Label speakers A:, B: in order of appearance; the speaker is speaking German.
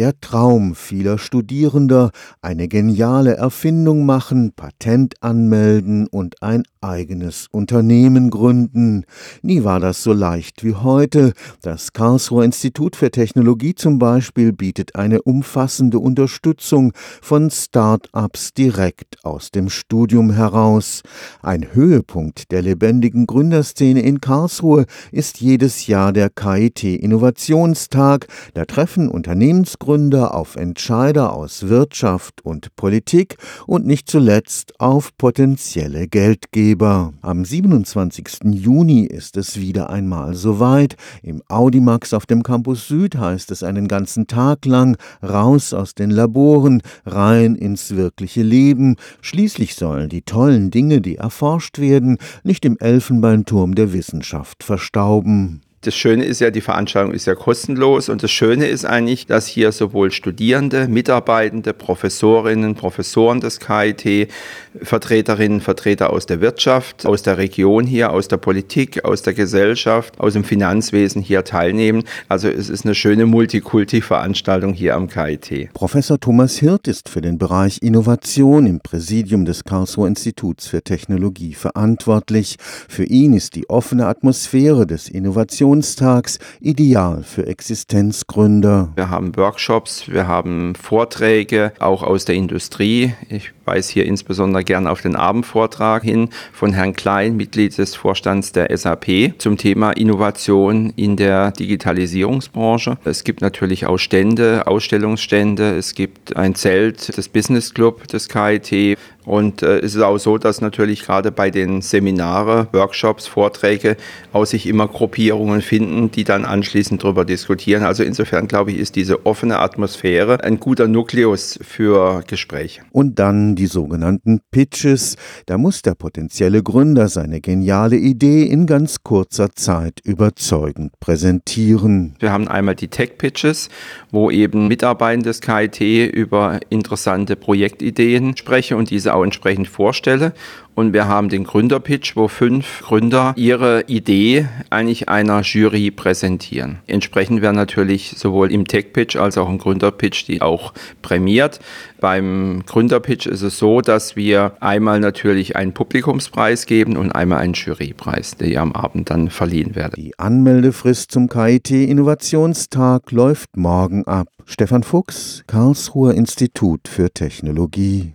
A: Der Traum vieler Studierender, eine geniale Erfindung machen, Patent anmelden und ein eigenes Unternehmen gründen. Nie war das so leicht wie heute. Das Karlsruher Institut für Technologie zum Beispiel bietet eine umfassende Unterstützung von Start-ups direkt aus dem Studium heraus. Ein Höhepunkt der lebendigen Gründerszene in Karlsruhe ist jedes Jahr der KIT Innovationstag. Da treffen Unternehmensgründer auf Entscheider aus Wirtschaft und Politik und nicht zuletzt auf potenzielle Geldgeber. Geber. Am 27. Juni ist es wieder einmal soweit. Im Audimax auf dem Campus Süd heißt es einen ganzen Tag lang raus aus den Laboren, rein ins wirkliche Leben. Schließlich sollen die tollen Dinge, die erforscht werden, nicht im Elfenbeinturm der Wissenschaft verstauben.
B: Das Schöne ist ja, die Veranstaltung ist ja kostenlos und das Schöne ist eigentlich, dass hier sowohl Studierende, Mitarbeitende, Professorinnen, Professoren des KIT, Vertreterinnen, Vertreter aus der Wirtschaft, aus der Region hier, aus der Politik, aus der Gesellschaft, aus dem Finanzwesen hier teilnehmen. Also es ist eine schöne Multikulti-Veranstaltung hier am KIT.
A: Professor Thomas Hirt ist für den Bereich Innovation im Präsidium des Karlsruher Instituts für Technologie verantwortlich. Für ihn ist die offene Atmosphäre des Innovations Innovationstags ideal für Existenzgründer.
B: Wir haben Workshops, wir haben Vorträge, auch aus der Industrie. Ich weise hier insbesondere gern auf den Abendvortrag hin von Herrn Klein, Mitglied des Vorstands der SAP, zum Thema Innovation in der Digitalisierungsbranche. Es gibt natürlich auch Stände, Ausstellungsstände, es gibt ein Zelt des Business Club des KIT. Und äh, es ist auch so, dass natürlich gerade bei den Seminare, Workshops, Vorträge auch sich immer Gruppierungen finden, die dann anschließend darüber diskutieren. Also insofern glaube ich, ist diese offene Atmosphäre ein guter Nukleus für Gespräche.
A: Und dann die sogenannten Pitches. Da muss der potenzielle Gründer seine geniale Idee in ganz kurzer Zeit überzeugend präsentieren.
B: Wir haben einmal die Tech Pitches, wo eben Mitarbeiter des KIT über interessante Projektideen sprechen und diese auch entsprechend vorstelle. Und wir haben den Gründerpitch, wo fünf Gründer ihre Idee eigentlich einer Jury präsentieren. Entsprechend werden natürlich sowohl im Tech-Pitch als auch im Gründerpitch die auch prämiert. Beim Gründerpitch ist es so, dass wir einmal natürlich einen Publikumspreis geben und einmal einen Jurypreis, der am Abend dann verliehen wird.
A: Die Anmeldefrist zum KIT Innovationstag läuft morgen ab. Stefan Fuchs, Karlsruher Institut für Technologie.